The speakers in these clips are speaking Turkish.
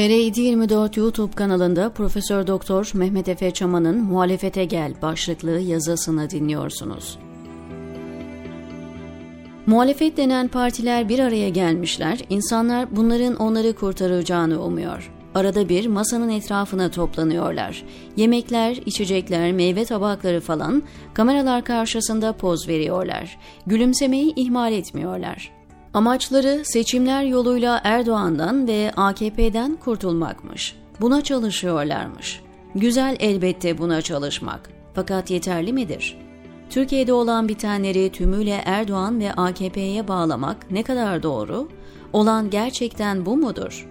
TR724 YouTube kanalında Profesör Doktor Mehmet Efe Çaman'ın Muhalefete Gel başlıklı yazısını dinliyorsunuz. Muhalefet denen partiler bir araya gelmişler, insanlar bunların onları kurtaracağını umuyor. Arada bir masanın etrafına toplanıyorlar. Yemekler, içecekler, meyve tabakları falan kameralar karşısında poz veriyorlar. Gülümsemeyi ihmal etmiyorlar. Amaçları seçimler yoluyla Erdoğan'dan ve AKP'den kurtulmakmış. Buna çalışıyorlarmış. Güzel elbette buna çalışmak. Fakat yeterli midir? Türkiye'de olan bitenleri tümüyle Erdoğan ve AKP'ye bağlamak ne kadar doğru? Olan gerçekten bu mudur?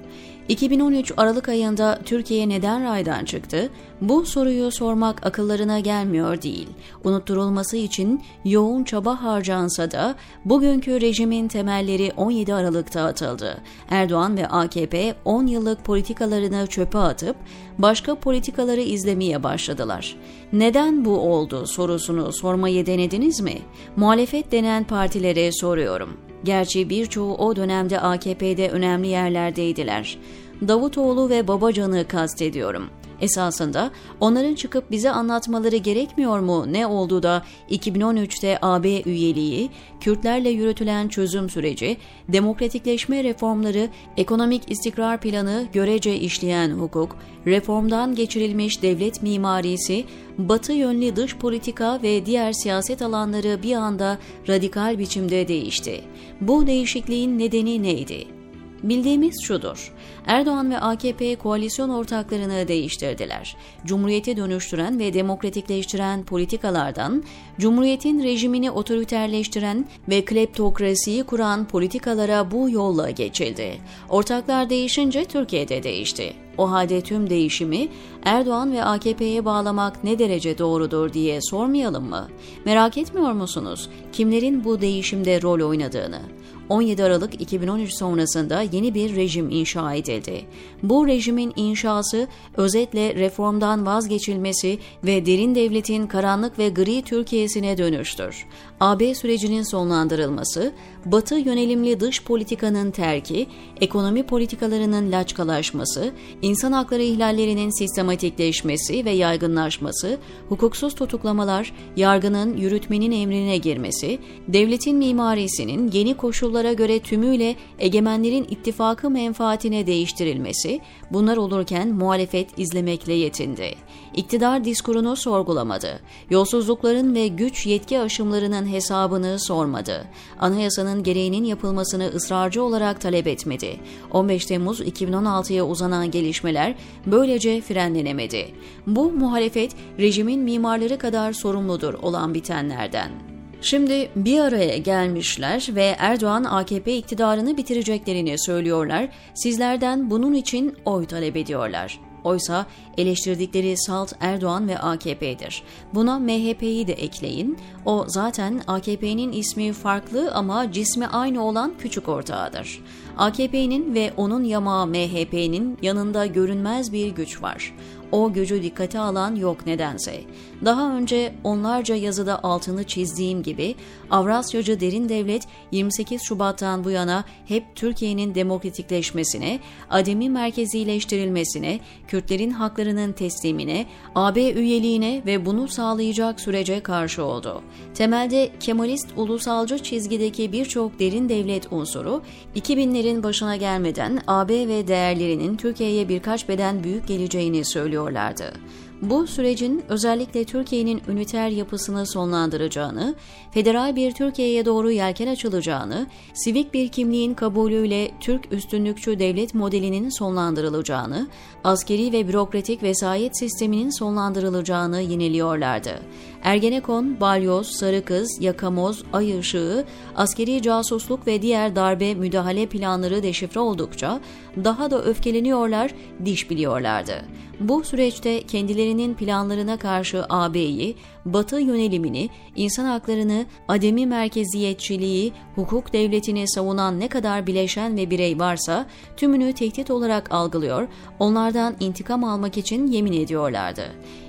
2013 Aralık ayında Türkiye neden raydan çıktı? Bu soruyu sormak akıllarına gelmiyor değil. Unutturulması için yoğun çaba harcansa da bugünkü rejimin temelleri 17 Aralık'ta atıldı. Erdoğan ve AKP 10 yıllık politikalarını çöpe atıp başka politikaları izlemeye başladılar. Neden bu oldu sorusunu sormayı denediniz mi? Muhalefet denen partilere soruyorum. Gerçi birçoğu o dönemde AKP'de önemli yerlerdeydiler. Davutoğlu ve Babacan'ı kastediyorum. Esasında onların çıkıp bize anlatmaları gerekmiyor mu ne oldu da 2013'te AB üyeliği, Kürtlerle yürütülen çözüm süreci, demokratikleşme reformları, ekonomik istikrar planı, görece işleyen hukuk, reformdan geçirilmiş devlet mimarisi, batı yönlü dış politika ve diğer siyaset alanları bir anda radikal biçimde değişti. Bu değişikliğin nedeni neydi? Bildiğimiz şudur. Erdoğan ve AKP koalisyon ortaklarını değiştirdiler. Cumhuriyeti dönüştüren ve demokratikleştiren politikalardan, Cumhuriyetin rejimini otoriterleştiren ve kleptokrasiyi kuran politikalara bu yolla geçildi. Ortaklar değişince Türkiye'de değişti. O halde tüm değişimi Erdoğan ve AKP'ye bağlamak ne derece doğrudur diye sormayalım mı? Merak etmiyor musunuz kimlerin bu değişimde rol oynadığını? 17 Aralık 2013 sonrasında yeni bir rejim inşa edildi. Bu rejimin inşası özetle reformdan vazgeçilmesi ve derin devletin karanlık ve gri Türkiye'sine dönüştür. AB sürecinin sonlandırılması, Batı yönelimli dış politikanın terki, ekonomi politikalarının laçkalaşması, insan hakları ihlallerinin sistematikleşmesi ve yaygınlaşması, hukuksuz tutuklamalar, yargının yürütmenin emrine girmesi, devletin mimarisinin yeni koşullara göre tümüyle egemenlerin ittifakı menfaatine değiştirilmesi, bunlar olurken muhalefet izlemekle yetindi. İktidar diskurunu sorgulamadı. Yolsuzlukların ve güç yetki aşımlarının hesabını sormadı. Anayasanın gereğinin yapılmasını ısrarcı olarak talep etmedi. 15 Temmuz 2016'ya uzanan gelişmeler böylece frenlenemedi. Bu muhalefet rejimin mimarları kadar sorumludur olan bitenlerden. Şimdi bir araya gelmişler ve Erdoğan AKP iktidarını bitireceklerini söylüyorlar. Sizlerden bunun için oy talep ediyorlar. Oysa eleştirdikleri salt Erdoğan ve AKP'dir. Buna MHP'yi de ekleyin. O zaten AKP'nin ismi farklı ama cismi aynı olan küçük ortağıdır. AKP'nin ve onun yamağı MHP'nin yanında görünmez bir güç var. O gücü dikkate alan yok nedense. Daha önce onlarca yazıda altını çizdiğim gibi Avrasyacı derin devlet 28 Şubat'tan bu yana hep Türkiye'nin demokratikleşmesine, ademi merkezileştirilmesine, Kürtlerin haklarının teslimine, AB üyeliğine ve bunu sağlayacak sürece karşı oldu. Temelde Kemalist ulusalcı çizgideki birçok derin devlet unsuru 2000'lerin başına gelmeden AB ve değerlerinin Türkiye'ye birkaç beden büyük geleceğini söylüyorlardı. Bu sürecin özellikle Türkiye'nin üniter yapısını sonlandıracağını, federal bir Türkiye'ye doğru yelken açılacağını, sivik bir kimliğin kabulüyle Türk üstünlükçü devlet modelinin sonlandırılacağını, askeri ve bürokratik vesayet sisteminin sonlandırılacağını yineliyorlardı. Ergenekon, balyoz, sarı kız, yakamoz, ay ışığı, askeri casusluk ve diğer darbe müdahale planları deşifre oldukça daha da öfkeleniyorlar, diş biliyorlardı. Bu süreçte kendilerinin planlarına karşı AB'yi, Batı yönelimini, insan haklarını, ademi merkeziyetçiliği, hukuk devletini savunan ne kadar bileşen ve birey varsa tümünü tehdit olarak algılıyor, onlardan intikam almak için yemin ediyorlardı.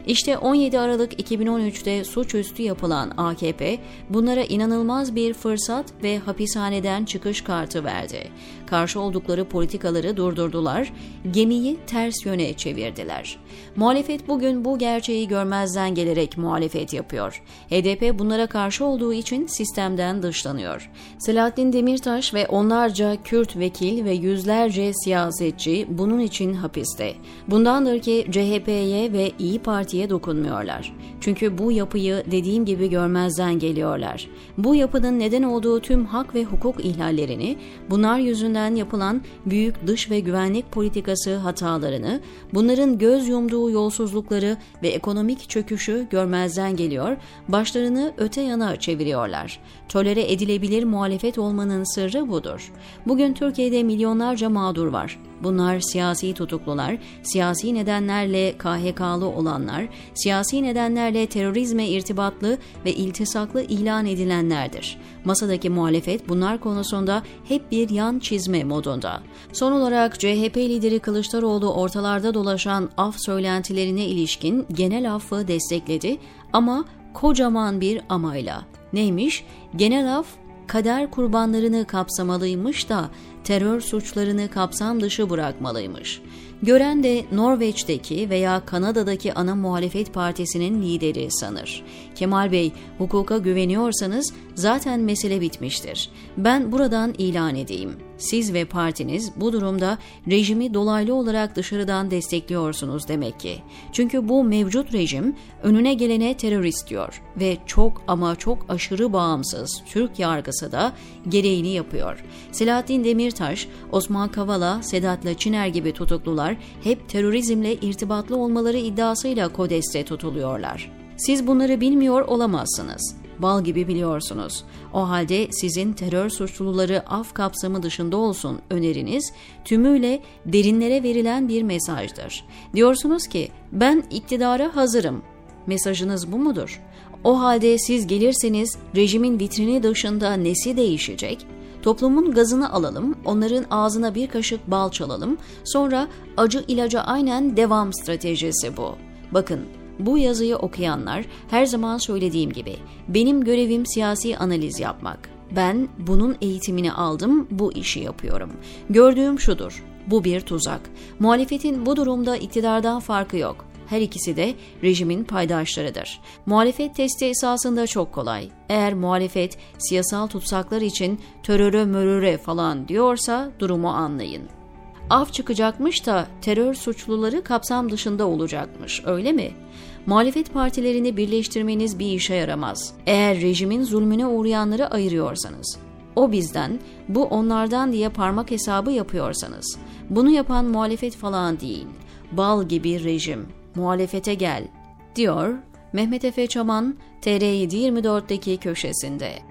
İşte 17 Aralık 2013'te suçüstü yapılan AKP bunlara inanılmaz bir fırsat ve hapishaneden çıkış kartı verdi. Karşı oldukları politikaları durdurdular, gemiyi ters yöne çevirdiler. Muhalefet bugün bu gerçeği görmezden gelerek muhalefet yapıyor. HDP bunlara karşı olduğu için sistemden dışlanıyor. Selahattin Demirtaş ve onlarca Kürt vekil ve yüzlerce siyasetçi bunun için hapiste. Bundandır ki CHP'ye ve İyi Parti'ye dokunmuyorlar. Çünkü bu yapıyı dediğim gibi görmezden geliyorlar. Bu yapının neden olduğu tüm hak ve hukuk ihlallerini, bunlar yüzünden yapılan büyük dış ve güvenlik politikası hatalarını, bunların göz yumduğu yolsuzlukları ve ekonomik çöküşü görmezden geliyor, başlarını öte yana çeviriyorlar. Tolere edilebilir muhalefet olmanın sırrı budur. Bugün Türkiye'de milyonlarca mağdur var. Bunlar siyasi tutuklular, siyasi nedenlerle KHK'lı olanlar, siyasi nedenlerle terörizme irtibatlı ve iltisaklı ilan edilenlerdir. Masadaki muhalefet bunlar konusunda hep bir yan çizme modunda. Son olarak CHP lideri Kılıçdaroğlu ortalarda dolaşan af söylentilerine ilişkin genel affı destekledi ama kocaman bir amayla. Neymiş? Genel af kader kurbanlarını kapsamalıymış da terör suçlarını kapsam dışı bırakmalıymış. Gören de Norveç'teki veya Kanada'daki ana muhalefet partisinin lideri sanır. Kemal Bey, hukuka güveniyorsanız zaten mesele bitmiştir. Ben buradan ilan edeyim. Siz ve partiniz bu durumda rejimi dolaylı olarak dışarıdan destekliyorsunuz demek ki. Çünkü bu mevcut rejim önüne gelene terörist diyor ve çok ama çok aşırı bağımsız Türk yargısı da gereğini yapıyor. Selahattin Demirtaş, Osman Kavala, Sedat Laçiner gibi tutuklular hep terörizmle irtibatlı olmaları iddiasıyla Kodes'te tutuluyorlar. Siz bunları bilmiyor olamazsınız. Bal gibi biliyorsunuz. O halde sizin terör suçluları af kapsamı dışında olsun öneriniz tümüyle derinlere verilen bir mesajdır. Diyorsunuz ki ben iktidara hazırım. Mesajınız bu mudur? O halde siz gelirseniz rejimin vitrini dışında nesi değişecek? Toplumun gazını alalım, onların ağzına bir kaşık bal çalalım, sonra acı ilaca aynen devam stratejisi bu. Bakın bu yazıyı okuyanlar her zaman söylediğim gibi benim görevim siyasi analiz yapmak. Ben bunun eğitimini aldım, bu işi yapıyorum. Gördüğüm şudur. Bu bir tuzak. Muhalefetin bu durumda iktidardan farkı yok. Her ikisi de rejimin paydaşlarıdır. Muhalefet testi esasında çok kolay. Eğer muhalefet siyasal tutsaklar için teröre möröre falan diyorsa durumu anlayın. Af çıkacakmış da terör suçluları kapsam dışında olacakmış, öyle mi? Muhalefet partilerini birleştirmeniz bir işe yaramaz. Eğer rejimin zulmüne uğrayanları ayırıyorsanız. O bizden, bu onlardan diye parmak hesabı yapıyorsanız. Bunu yapan muhalefet falan değil. Bal gibi rejim. Muhalefete gel, diyor Mehmet Efe Çaman TR724'deki köşesinde.